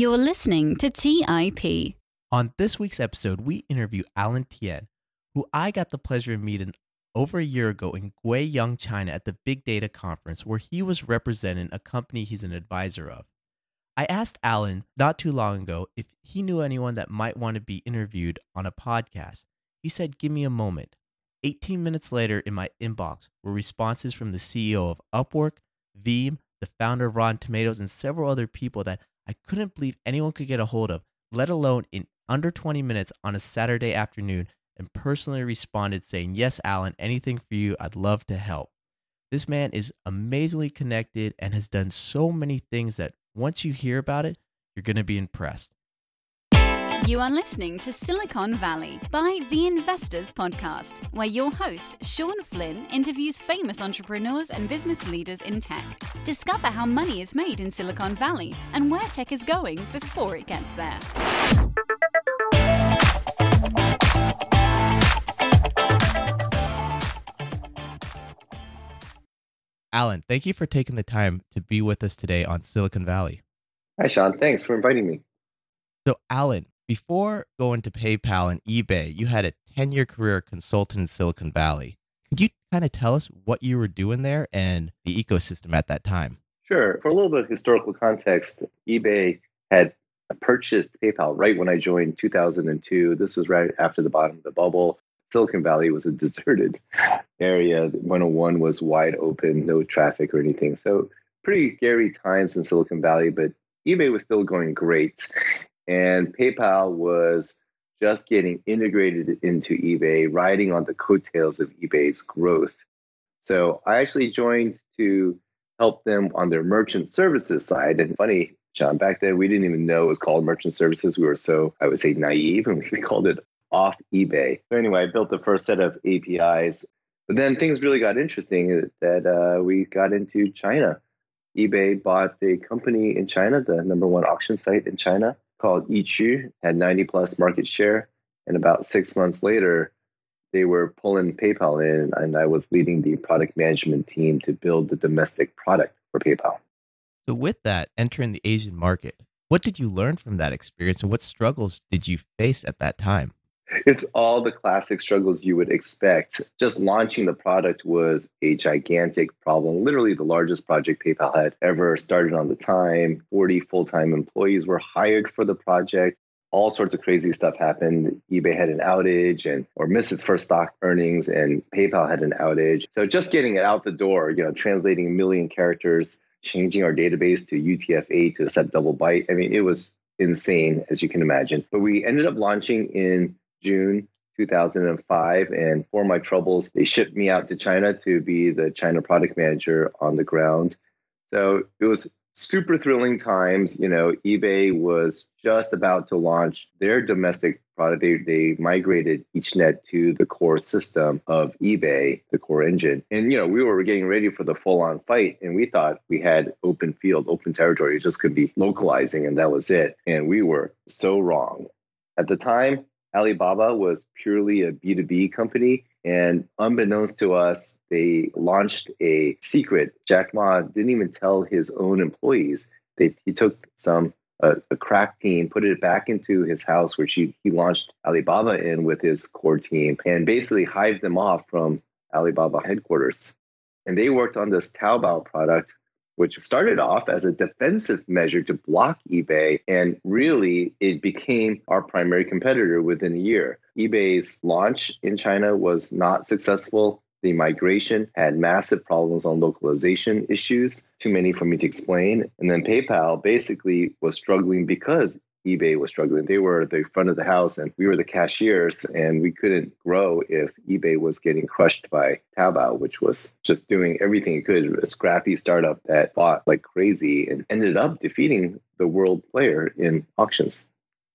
You're listening to TIP. On this week's episode, we interview Alan Tien, who I got the pleasure of meeting over a year ago in Guiyang, China at the Big Data Conference, where he was representing a company he's an advisor of. I asked Alan not too long ago if he knew anyone that might want to be interviewed on a podcast. He said, Give me a moment. 18 minutes later, in my inbox were responses from the CEO of Upwork, Veem, the founder of Rotten Tomatoes, and several other people that I couldn't believe anyone could get a hold of, let alone in under 20 minutes on a Saturday afternoon, and personally responded saying, Yes, Alan, anything for you. I'd love to help. This man is amazingly connected and has done so many things that once you hear about it, you're going to be impressed. You are listening to Silicon Valley by The Investors Podcast, where your host, Shawn Flynn, interviews famous entrepreneurs and business leaders in tech. Discover how money is made in Silicon Valley and where tech is going before it gets there. Alan, thank you for taking the time to be with us today on Silicon Valley. Hi, Shawn. Thanks for inviting me. So, Alan, before going to PayPal and eBay, you had a 10 year career consultant in Silicon Valley. Could you kind of tell us what you were doing there and the ecosystem at that time? Sure. For a little bit of historical context, eBay had purchased PayPal right when I joined 2002. This was right after the bottom of the bubble. Silicon Valley was a deserted area. 101 was wide open, no traffic or anything. So, pretty scary times in Silicon Valley, but eBay was still going great. And PayPal was just getting integrated into eBay, riding on the coattails of eBay's growth. So I actually joined to help them on their merchant services side. And funny, John, back then we didn't even know it was called merchant services. We were so, I would say, naive, and we called it off eBay. So anyway, I built the first set of APIs. But then things really got interesting that uh, we got into China. eBay bought the company in China, the number one auction site in China, called Ichu had 90 plus market share. And about six months later, they were pulling PayPal in, and I was leading the product management team to build the domestic product for PayPal. So, with that, entering the Asian market, what did you learn from that experience and what struggles did you face at that time? It's all the classic struggles you would expect. Just launching the product was a gigantic problem. Literally, the largest project PayPal had ever started on the time. 40 full time employees were hired for the project. All sorts of crazy stuff happened. eBay had an outage and or missed its first stock earnings, and PayPal had an outage. So just getting it out the door, you know, translating a million characters, changing our database to UTF-8 to set double byte. I mean, it was insane, as you can imagine. But we ended up launching in June 2005. And for my troubles, they shipped me out to China to be the China product manager on the ground. So it was super thrilling times. You know, eBay was just about to launch their domestic product. They, they migrated EachNet to the core system of eBay, the core engine. And, you know, we were getting ready for the full on fight. And we thought we had open field, open territory. It just could be localizing, and that was it. And we were so wrong. At the time, Alibaba was purely a B2B company. And unbeknownst to us, they launched a secret. Jack Ma didn't even tell his own employees. They, he took some a, a, crack team, put it back into his house, which he, he launched Alibaba in with his core team, and basically hived them off from Alibaba headquarters. And they worked on this Taobao product which started off as a defensive measure to block eBay. And really, it became our primary competitor within a year. eBay's launch in China was not successful. The migration had massive problems on localization issues, too many for me to explain. And then PayPal basically was struggling because eBay was struggling. They were the front of the house and we were the cashiers, and we couldn't grow if eBay was getting crushed by Taobao, which was just doing everything it could. A scrappy startup that fought like crazy and ended up defeating the world player in auctions.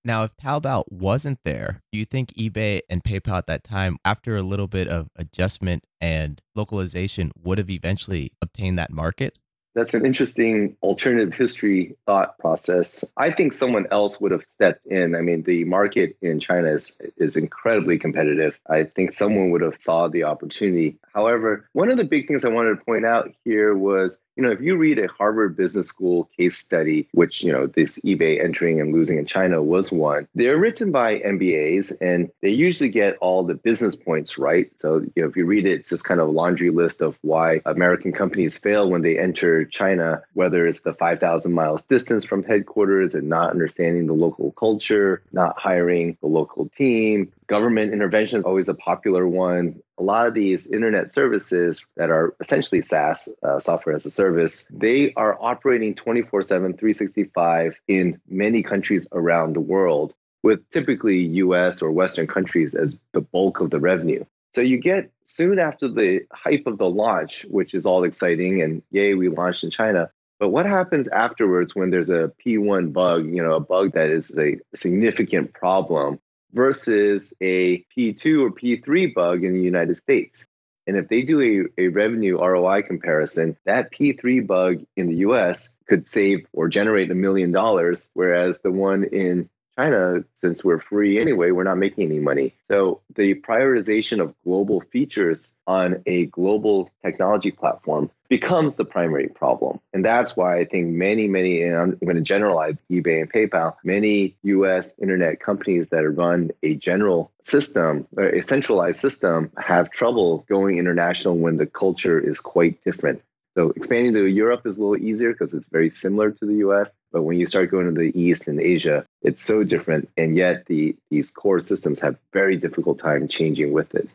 Now, if Taobao wasn't there, do you think eBay and PayPal at that time, after a little bit of adjustment and localization, would have eventually obtained that market? That's an interesting alternative history thought process. I think someone else would have stepped in. I mean, the market in China is, is incredibly competitive. I think someone would have saw the opportunity. However, one of the big things I wanted to point out here was you know, if you read a Harvard Business School case study, which, you know, this eBay entering and losing in China was one, they're written by MBAs and they usually get all the business points right. So, you know, if you read it, it's just kind of a laundry list of why American companies fail when they enter China, whether it's the 5,000 miles distance from headquarters and not understanding the local culture, not hiring the local team, Government intervention is always a popular one. A lot of these internet services that are essentially SaaS, uh, software as a service, they are operating 24 7, 365 in many countries around the world, with typically US or Western countries as the bulk of the revenue. So you get soon after the hype of the launch, which is all exciting, and yay, we launched in China. But what happens afterwards when there's a P1 bug, you know, a bug that is a significant problem? Versus a P2 or P3 bug in the United States. And if they do a, a revenue ROI comparison, that P3 bug in the US could save or generate a million dollars, whereas the one in China, since we're free anyway, we're not making any money. So the prioritization of global features on a global technology platform becomes the primary problem. And that's why I think many, many, and I'm going to generalize eBay and PayPal, many US internet companies that run a general system, or a centralized system, have trouble going international when the culture is quite different. So expanding to Europe is a little easier because it's very similar to the US. But when you start going to the East and Asia, it's so different. And yet the these core systems have very difficult time changing with it.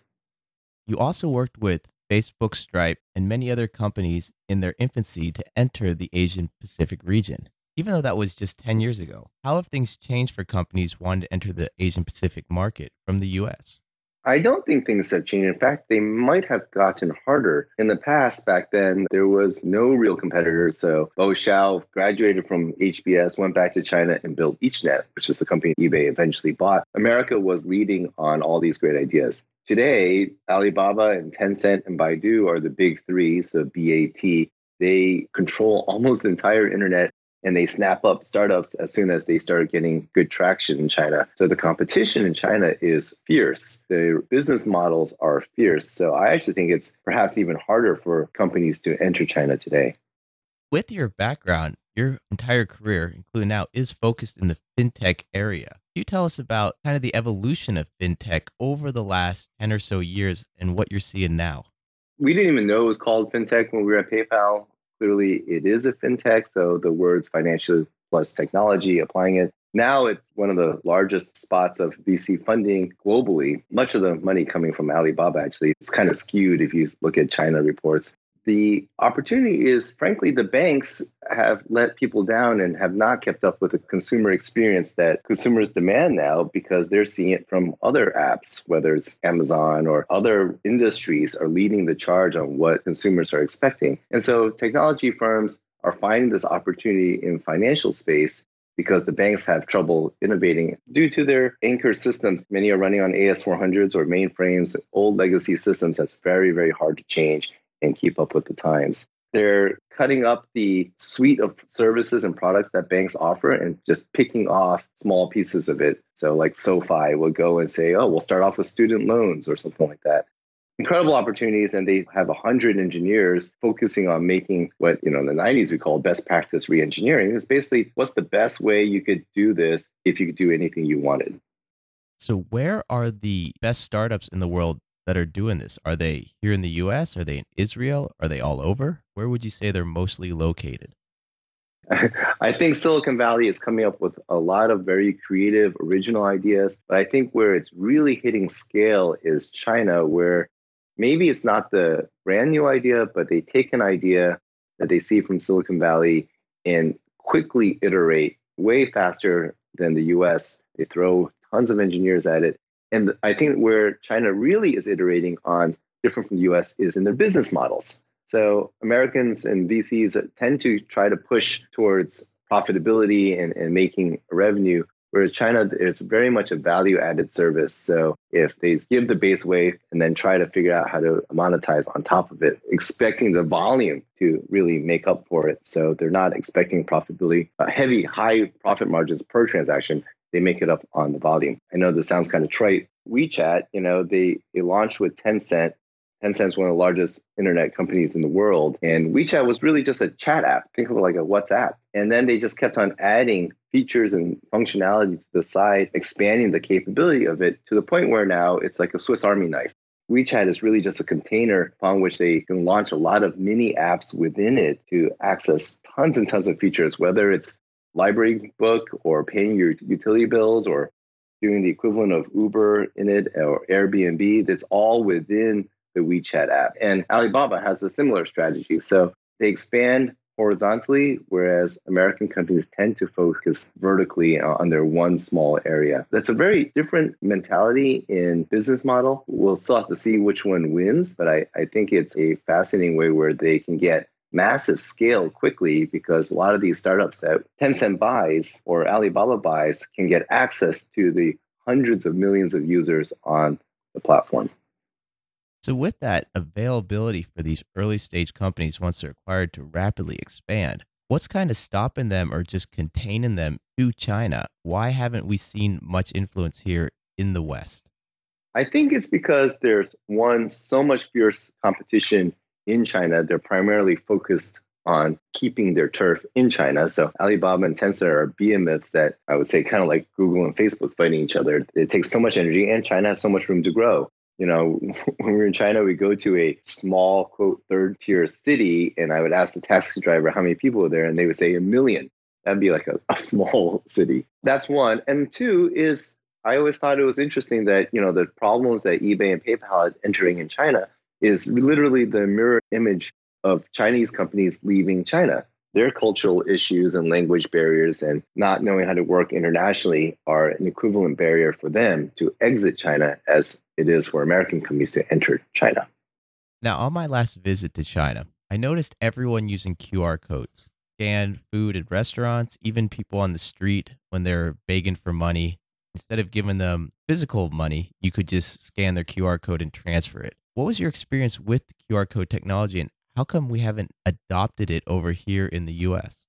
You also worked with Facebook, Stripe, and many other companies in their infancy to enter the Asian Pacific region. Even though that was just 10 years ago, how have things changed for companies wanting to enter the Asian Pacific market from the US? I don't think things have changed. In fact, they might have gotten harder. In the past, back then, there was no real competitor. So Bo Shao graduated from HBS, went back to China and built EachNet, which is the company eBay eventually bought. America was leading on all these great ideas. Today, Alibaba and Tencent and Baidu are the big three, so BAT. They control almost the entire internet and they snap up startups as soon as they start getting good traction in China. So the competition in China is fierce. The business models are fierce. So I actually think it's perhaps even harder for companies to enter China today. With your background, your entire career, including now, is focused in the fintech area. Can you tell us about kind of the evolution of fintech over the last 10 or so years and what you're seeing now? We didn't even know it was called fintech when we were at PayPal. Clearly, it is a fintech. So the words financial plus technology, applying it. Now it's one of the largest spots of VC funding globally. Much of the money coming from Alibaba, actually. It's kind of skewed if you look at China reports the opportunity is frankly the banks have let people down and have not kept up with the consumer experience that consumers demand now because they're seeing it from other apps whether it's amazon or other industries are leading the charge on what consumers are expecting. And so technology firms are finding this opportunity in financial space because the banks have trouble innovating. Due to their anchor systems. Many are running on AS400s or mainframes, old legacy systems that's very, very hard to change and keep up with the times. They're cutting up the suite of services and products that banks offer and just picking off small pieces of it. So, like SoFi will go and say, oh, we'll start off with student loans or something like that. Incredible opportunities, and they have 100 engineers focusing on making what, you know, in the 90s we called best practice reengineering. Is basically what's the best way you could do this if you could do anything you wanted. So, where are the best startups in the world that are doing this? Are they here in the US? Are they in Israel? Are they all over? Where would you say they're mostly located? I think Silicon Valley is coming up with a lot of very creative, original ideas. But I think where it's really hitting scale is China, where maybe it's not the brand new idea, but they take an idea that they see from Silicon Valley and quickly iterate way faster than the US. They throw tons of engineers at it and I think where China really is iterating on different from the US is in their business models. So Americans and VCs tend to try to push towards profitability and, and making revenue, whereas China, it's very much a value added service. So if they give the base wave and then try to figure out how to monetize on top of it, expecting the volume to really make up for it. So they're not expecting profitability, uh, heavy, high profit margins per transaction they make it up on the volume. I know this sounds kind of trite. WeChat, you know, they, they launched with Tencent Tencent's one of the largest internet companies in the world. And WeChat was really just a chat app. Think of it like a WhatsApp. And then they just kept on adding features and functionality to the site, expanding the capability of it to the point where now it's like a Swiss Army knife. WeChat is really just a container upon which they can launch a lot of mini apps within it to access tons and tons of features, whether it's library book or paying your utility bills or doing the equivalent of Uber in it or Airbnb. That's all within the WeChat app. And Alibaba has a similar strategy. So they expand horizontally, whereas American companies tend to focus vertically on their one small area. That's a very different mentality in business model. We'll still have to see which one wins, but I, I think it's a fascinating way where they can get massive scale quickly because a lot of these startups that Tencent buys or Alibaba buys can get access to the hundreds of millions of users on the platform. So, with that availability for these early stage companies once they're acquired to rapidly expand, what's kind of stopping them or just containing them to China? Why haven't we seen much influence here in the West? I think it's because there's one, so much fierce competition in China. They're primarily focused on keeping their turf in China. So Alibaba and Tencent are behemoths that I would say kind of like Google and Facebook fighting each other. It takes so much energy, and China has so much room to grow you know, when we were in China, we go to a small, quote, third tier city, and I would ask the taxi driver how many people were there, and they would say a million. That'd be like a, a small city. That's one. And two is I always thought it was interesting that, you know, the problems that eBay and PayPal had entering in China is literally the mirror image of Chinese companies leaving China their cultural issues and language barriers and not knowing how to work internationally are an equivalent barrier for them to exit China as it is for American companies to enter China. Now, on my last visit to China, I noticed everyone using QR codes. Scanned food at restaurants, even people on the street when they're begging for money. Instead of giving them physical money, you could just scan their QR code and transfer it. What was your experience with QR code technology and how come we haven't adopted it over here in the US?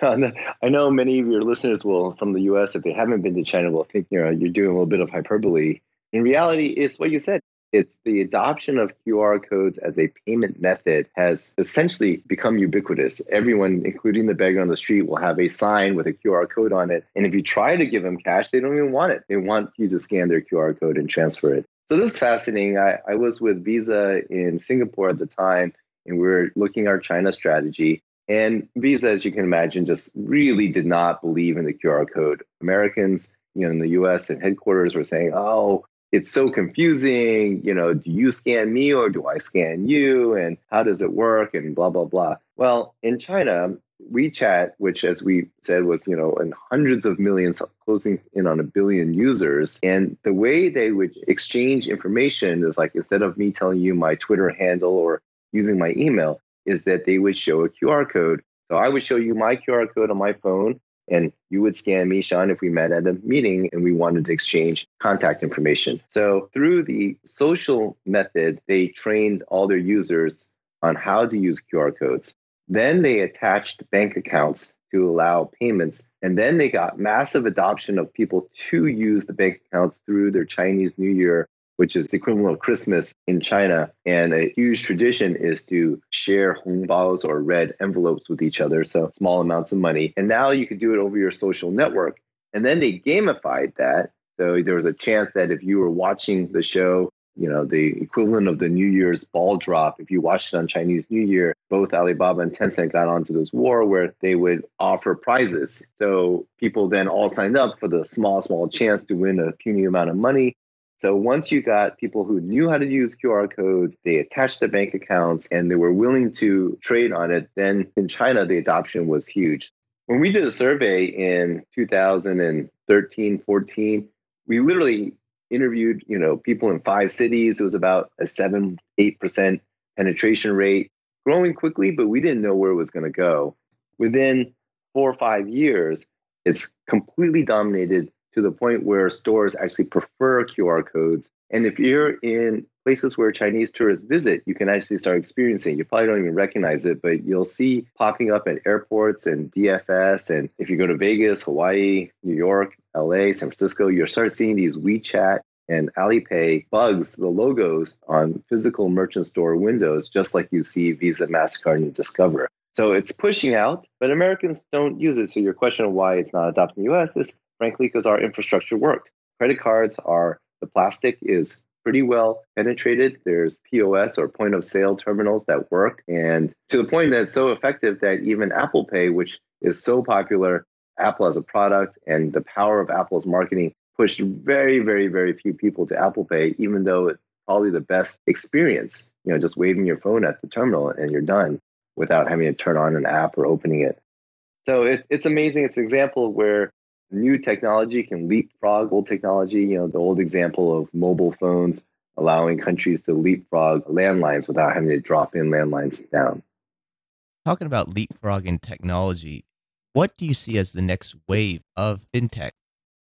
Uh, I know many of your listeners will, from the US, if they haven't been to China, will think you know, you're doing a little bit of hyperbole. In reality, it's what you said. It's the adoption of QR codes as a payment method has essentially become ubiquitous. Everyone, including the beggar on the street, will have a sign with a QR code on it. And if you try to give them cash, they don't even want it. They want you to scan their QR code and transfer it. So this is fascinating. I, I was with Visa in Singapore at the time, and we are looking at our China strategy. And Visa, as you can imagine, just really did not believe in the QR code. Americans, you know, in the U.S. and headquarters were saying, "Oh, it's so confusing. You know, do you scan me or do I scan you? And how does it work? And blah blah blah." Well, in China, WeChat, which, as we said, was you know in hundreds of millions, closing in on a billion users, and the way they would exchange information is like instead of me telling you my Twitter handle or using my email is that they would show a QR code. So I would show you my QR code on my phone, and you would scan me, Shawn, if we met at a meeting and we wanted to exchange contact information. So through the social method, they trained all their users on how to use QR codes. Then they attached bank accounts to allow payments. And then they got massive adoption of people to use the bank accounts through their Chinese New Year which is the equivalent of Christmas in China. And a huge tradition is to share hongbao or red envelopes with each other, so small amounts of money. And now you could do it over your social network. And then they gamified that. So there was a chance that if you were watching the show, you know, the equivalent of the New Year's ball drop, if you watched it on Chinese New Year, both Alibaba and Tencent got onto this war where they would offer prizes. So people then all signed up for the small, small chance to win a puny amount of money. So once you got people who knew how to use QR codes, they attached their bank accounts and they were willing to trade on it, then in China, the adoption was huge. When we did a survey in 2013, 14, we literally interviewed, you know, people in five cities. It was about a seven, eight percent penetration rate, growing quickly, but we didn't know where it was going to go. Within four or five years, it's completely dominated to the point where stores actually prefer QR codes. And if you're in places where Chinese tourists visit, you can actually start experiencing. You probably don't even recognize it, but you'll see popping up at airports and DFS. And if you go to Vegas, Hawaii, New York, LA, San Francisco, you'll start seeing these WeChat And Alipay bugs the logos on physical merchant store windows, just like you see Visa, MasterCard, and Discover. So it's pushing out, but Americans don't use it. So your question of why it's not adopted in the US is frankly because our infrastructure worked. Credit cards are, the plastic is pretty well penetrated. There's POS or point of sale terminals that work. And to the point that it's so effective that even Apple Pay, which is so popular, Apple as a product and the power of Apple's marketing pushed very, very, very few people to Apple Pay, even though it's probably the best experience. You know, just waving your phone at the terminal and you're done without having to turn on an app or opening it. So it, it's amazing. It's an example where new technology can leapfrog old technology. You know, the old example of mobile phones allowing countries to leapfrog landlines without having to drop in landlines down. Talking about leapfrogging technology, what do you see as the next wave of fintech?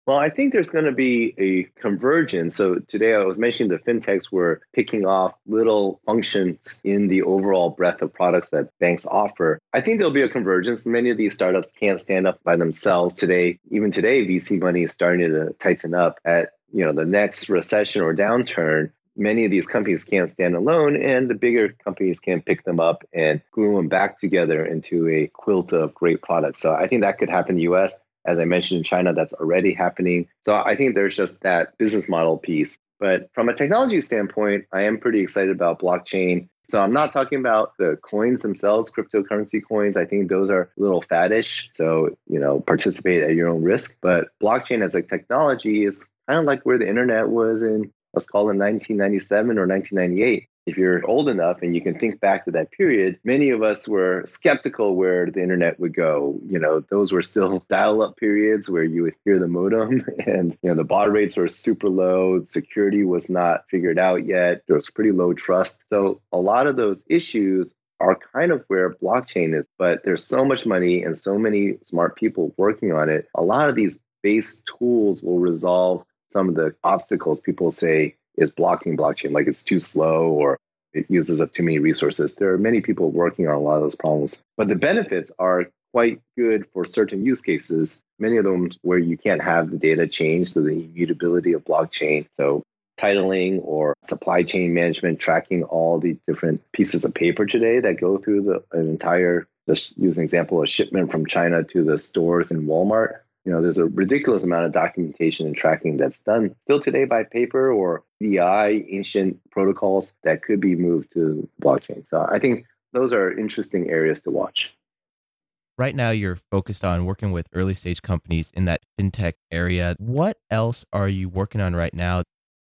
Well, I think there's going to be a convergence. So today I was mentioning the fintechs were picking off little functions in the overall breadth of products that banks offer. I think there'll be a convergence. Many of these startups can't stand up by themselves today. Even today, VC money is starting to tighten up. At you know the next recession or downturn, many of these companies can't stand alone, and the bigger companies can pick them up and glue them back together into a quilt of great products. So I think that could happen in the US. As I mentioned in China, that's already happening. So I think there's just that business model piece. But from a technology standpoint, I am pretty excited about blockchain. So I'm not talking about the coins themselves, cryptocurrency coins. I think those are a little faddish. So, you know, participate at your own risk. But blockchain as a technology is kind of like where the internet was in, let's call it 1997 or 1998 if you're old enough and you can think back to that period, many of us were skeptical where the internet would go. You know, those were still dial up periods where you would hear the modem and, you know, the baud rates were super low. Security was not figured out yet. There was pretty low trust. So a lot of those issues are kind of where blockchain is, but there's so much money and so many smart people working on it. A lot of these base tools will resolve some of the obstacles people say is blocking blockchain, like it's too slow or it uses up too many resources. There are many people working on a lot of those problems, but the benefits are quite good for certain use cases. Many of them where you can't have the data change, so the immutability of blockchain. So titling or supply chain management, tracking all the different pieces of paper today that go through the entire. Just use an example: a shipment from China to the stores in Walmart you know, there's a ridiculous amount of documentation and tracking that's done still today by paper or EDI, ancient protocols that could be moved to blockchain. So I think those are interesting areas to watch. Right now, you're focused on working with early stage companies in that fintech area. What else are you working on right now?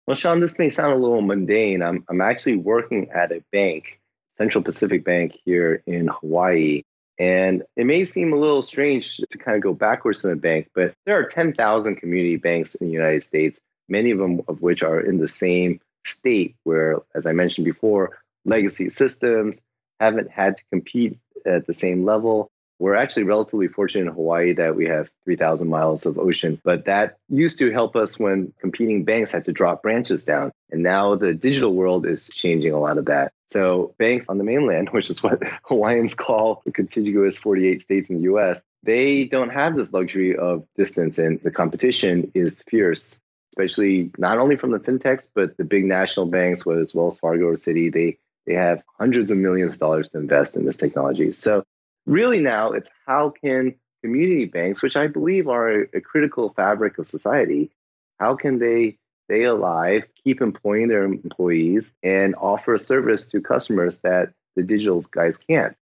Well, Shawn, this may sound a little mundane. I'm, I'm actually working at a bank, Central Pacific Bank here in Hawaii. And it may seem a little strange to kind of go backwards in a bank, but there are 10,000 community banks in the United States, many of them of which are in the same state where, as I mentioned before, legacy systems haven't had to compete at the same level. We're actually relatively fortunate in Hawaii that we have 3,000 miles of ocean, but that used to help us when competing banks had to drop branches down. And now the digital world is changing a lot of that. So, banks on the mainland, which is what Hawaiians call the contiguous 48 states in the US, they don't have this luxury of distance, and the competition is fierce especially not only from the fintechs, but the big national banks, whether it's Wells Fargo or Citi, they they have hundreds of millions of dollars to invest in this technology. So really now it's how can community banks, which I believe are a, critical fabric of society, how can they stay alive, keep employing their employees, and offer a service to customers that the digital guys can't?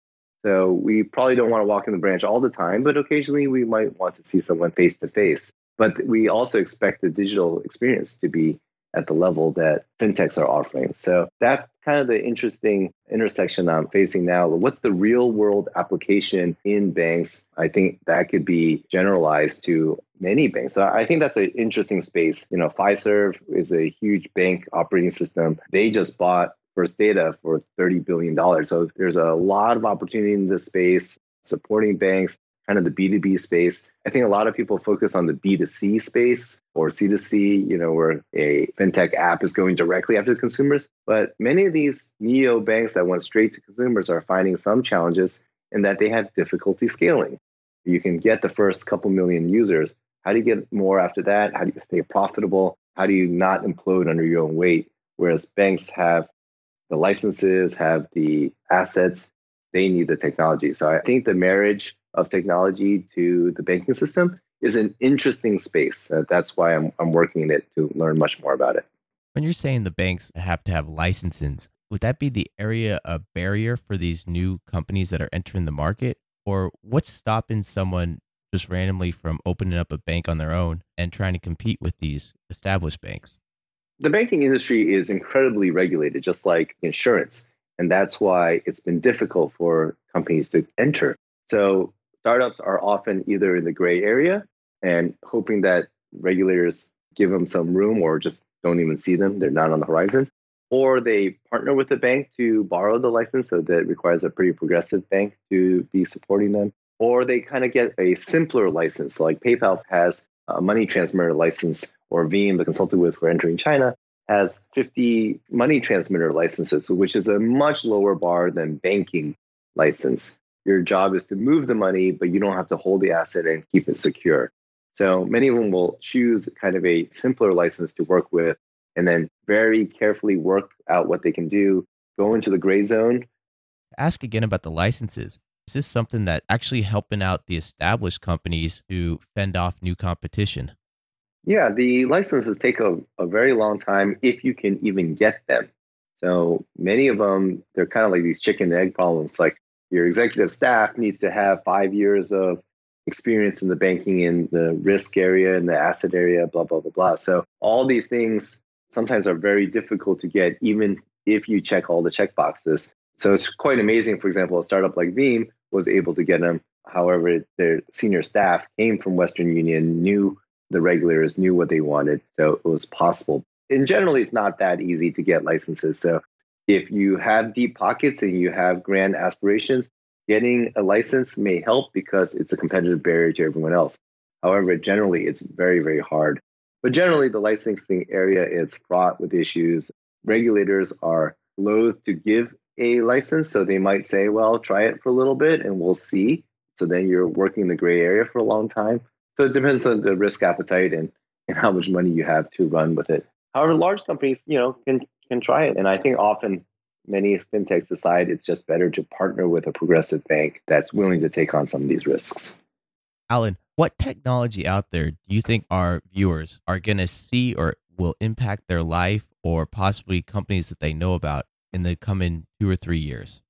So we probably don't want to walk in the branch all the time, but occasionally we might want to see someone face to face. But we also expect the digital experience to be at the level that fintechs are offering. So that's kind of the interesting intersection I'm facing now. What's the real world application in banks? I think that could be generalized to many banks. So I think that's an interesting space. You know, Fiserv is a huge bank operating system. They just bought First Data for $30 billion. So there's a lot of opportunity in this space supporting banks kind of the B2B space. I think a lot of people focus on the B2C space or C2C, you know, where a fintech app is going directly after the consumers. But many of these neo banks that went straight to consumers are finding some challenges in that they have difficulty scaling. You can get the first couple million users. How do you get more after that? How do you stay profitable? How do you not implode under your own weight? Whereas banks have the licenses, have the assets, they need the technology. So I think the marriage of technology to the banking system is an interesting space. Uh, that's why I'm, I'm working in it to learn much more about it. When you're saying the banks have to have licenses, would that be the area a barrier for these new companies that are entering the market? Or what's stopping someone just randomly from opening up a bank on their own and trying to compete with these established banks? The banking industry is incredibly regulated, just like insurance. And that's why it's been difficult for companies to enter. So startups are often either in the gray area and hoping that regulators give them some room or just don't even see them. They're not on the horizon. Or they partner with the bank to borrow the license, so that requires a pretty progressive bank to be supporting them. Or they kind of get a simpler license, like PayPal has a money transmitter license, or Veem, the consultant with for entering China, has 50 money transmitter licenses, which is a much lower bar than banking license. Your job is to move the money, but you don't have to hold the asset and keep it secure. So many of them will choose kind of a simpler license to work with and then very carefully work out what they can do, go into the gray zone. Ask again about the licenses. Is this something that actually helping out the established companies to fend off new competition? Yeah, the licenses take a, a very long time if you can even get them. So many of them, they're kind of like these chicken and egg problems. Like your executive staff needs to have five years of experience in the banking in the risk area and the asset area, blah, blah, blah, blah. So all these things sometimes are very difficult to get, even if you check all the check boxes. So it's quite amazing. For example, a startup like Veem was able to get them. However, their senior staff came from Western Union, knew the regulators, knew what they wanted. So it was possible. And generally, it's not that easy to get licenses. So if you have deep pockets and you have grand aspirations, Getting a license may help because it's a competitive barrier to everyone else. However, generally, it's very, very hard. But generally, the licensing area is fraught with issues. Regulators are loath to give a license, so they might say, well, try it for a little bit and we'll see. So then you're working in the gray area for a long time. So it depends on the risk appetite and, and how much money you have to run with it. However, large companies, you know, can can try it. And I think often many fintechs decide it's just better to partner with a progressive bank that's willing to take on some of these risks. Alan, what technology out there do you think our viewers are going to see or will impact their life or possibly companies that they know about in the coming two or three years?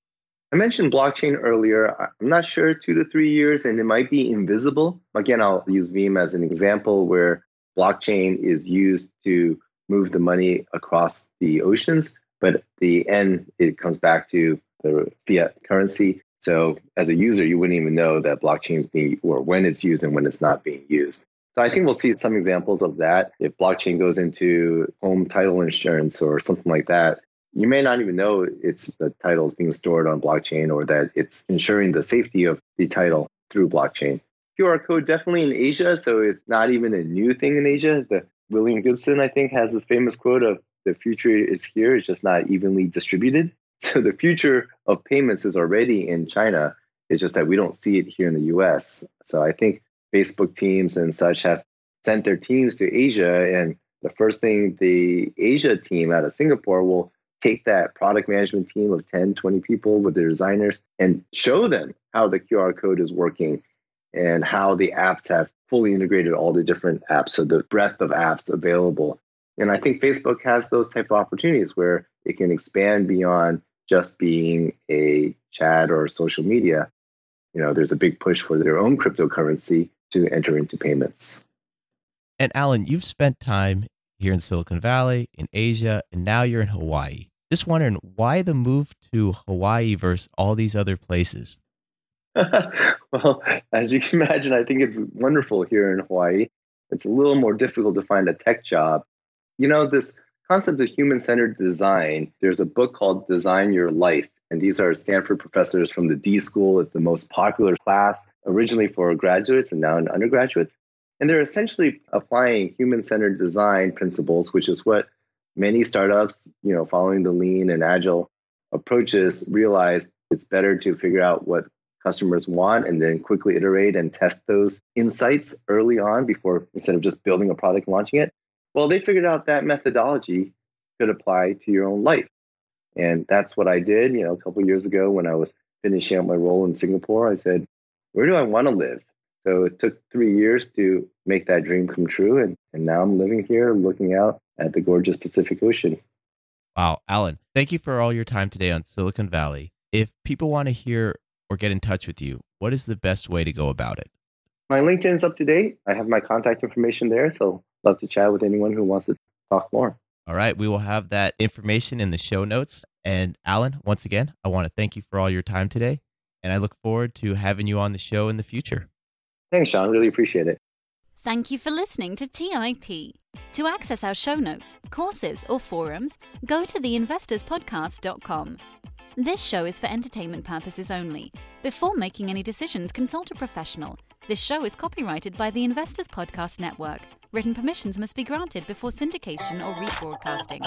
I mentioned blockchain earlier. I'm not sure two to three years, and it might be invisible. Again, I'll use Veem as an example where blockchain is used to move the money across the oceans. But the end, it comes back to the fiat currency. So as a user, you wouldn't even know that blockchain is being, or when it's used and when it's not being used. So I think we'll see some examples of that. If blockchain goes into home title insurance or something like that, you may not even know it's the title is being stored on blockchain or that it's ensuring the safety of the title through blockchain. QR code definitely in Asia, so it's not even a new thing in Asia. The William Gibson, I think, has this famous quote of the future is here, it's just not evenly distributed. So the future of payments is already in China. It's just that we don't see it here in the US. So I think Facebook teams and such have sent their teams to Asia. And the first thing the Asia team out of Singapore will take that product management team of 10, 20 people with their designers and show them how the QR code is working and how the apps have fully integrated all the different apps. So the breadth of apps available and I think Facebook has those type of opportunities where it can expand beyond just being a chat or social media. You know, there's a big push for their own cryptocurrency to enter into payments. And Alan, you've spent time here in Silicon Valley, in Asia, and now you're in Hawaii. Just wondering why the move to Hawaii versus all these other places? well, as you can imagine, I think it's wonderful here in Hawaii. It's a little more difficult to find a tech job you know, this concept of human centered design, there's a book called Design Your Life. And these are Stanford professors from the D School. It's the most popular class originally for graduates and now in undergraduates. And they're essentially applying human centered design principles, which is what many startups, you know, following the lean and agile approaches realize it's better to figure out what customers want and then quickly iterate and test those insights early on before instead of just building a product and launching it. Well, they figured out that methodology could apply to your own life. And that's what I did. You know, a couple years ago when I was finishing up my role in Singapore, I said, where do I want to live? So it took three years to make that dream come true. And, and now I'm living here looking out at the gorgeous Pacific Ocean. Wow, Alan, thank you for all your time today on Silicon Valley. If people want to hear or get in touch with you, what is the best way to go about it? My LinkedIn is up to date. I have my contact information there. So love to chat with anyone who wants to talk more. All right. We will have that information in the show notes. And Alan, once again, I want to thank you for all your time today. And I look forward to having you on the show in the future. Thanks, Shawn. Really appreciate it. Thank you for listening to TIP. To access our show notes, courses, or forums, go to theinvestorspodcast.com. This show is for entertainment purposes only. Before making any decisions, consult a professional. This show is copyrighted by the Investors Podcast Network. Written permissions must be granted before syndication or rebroadcasting.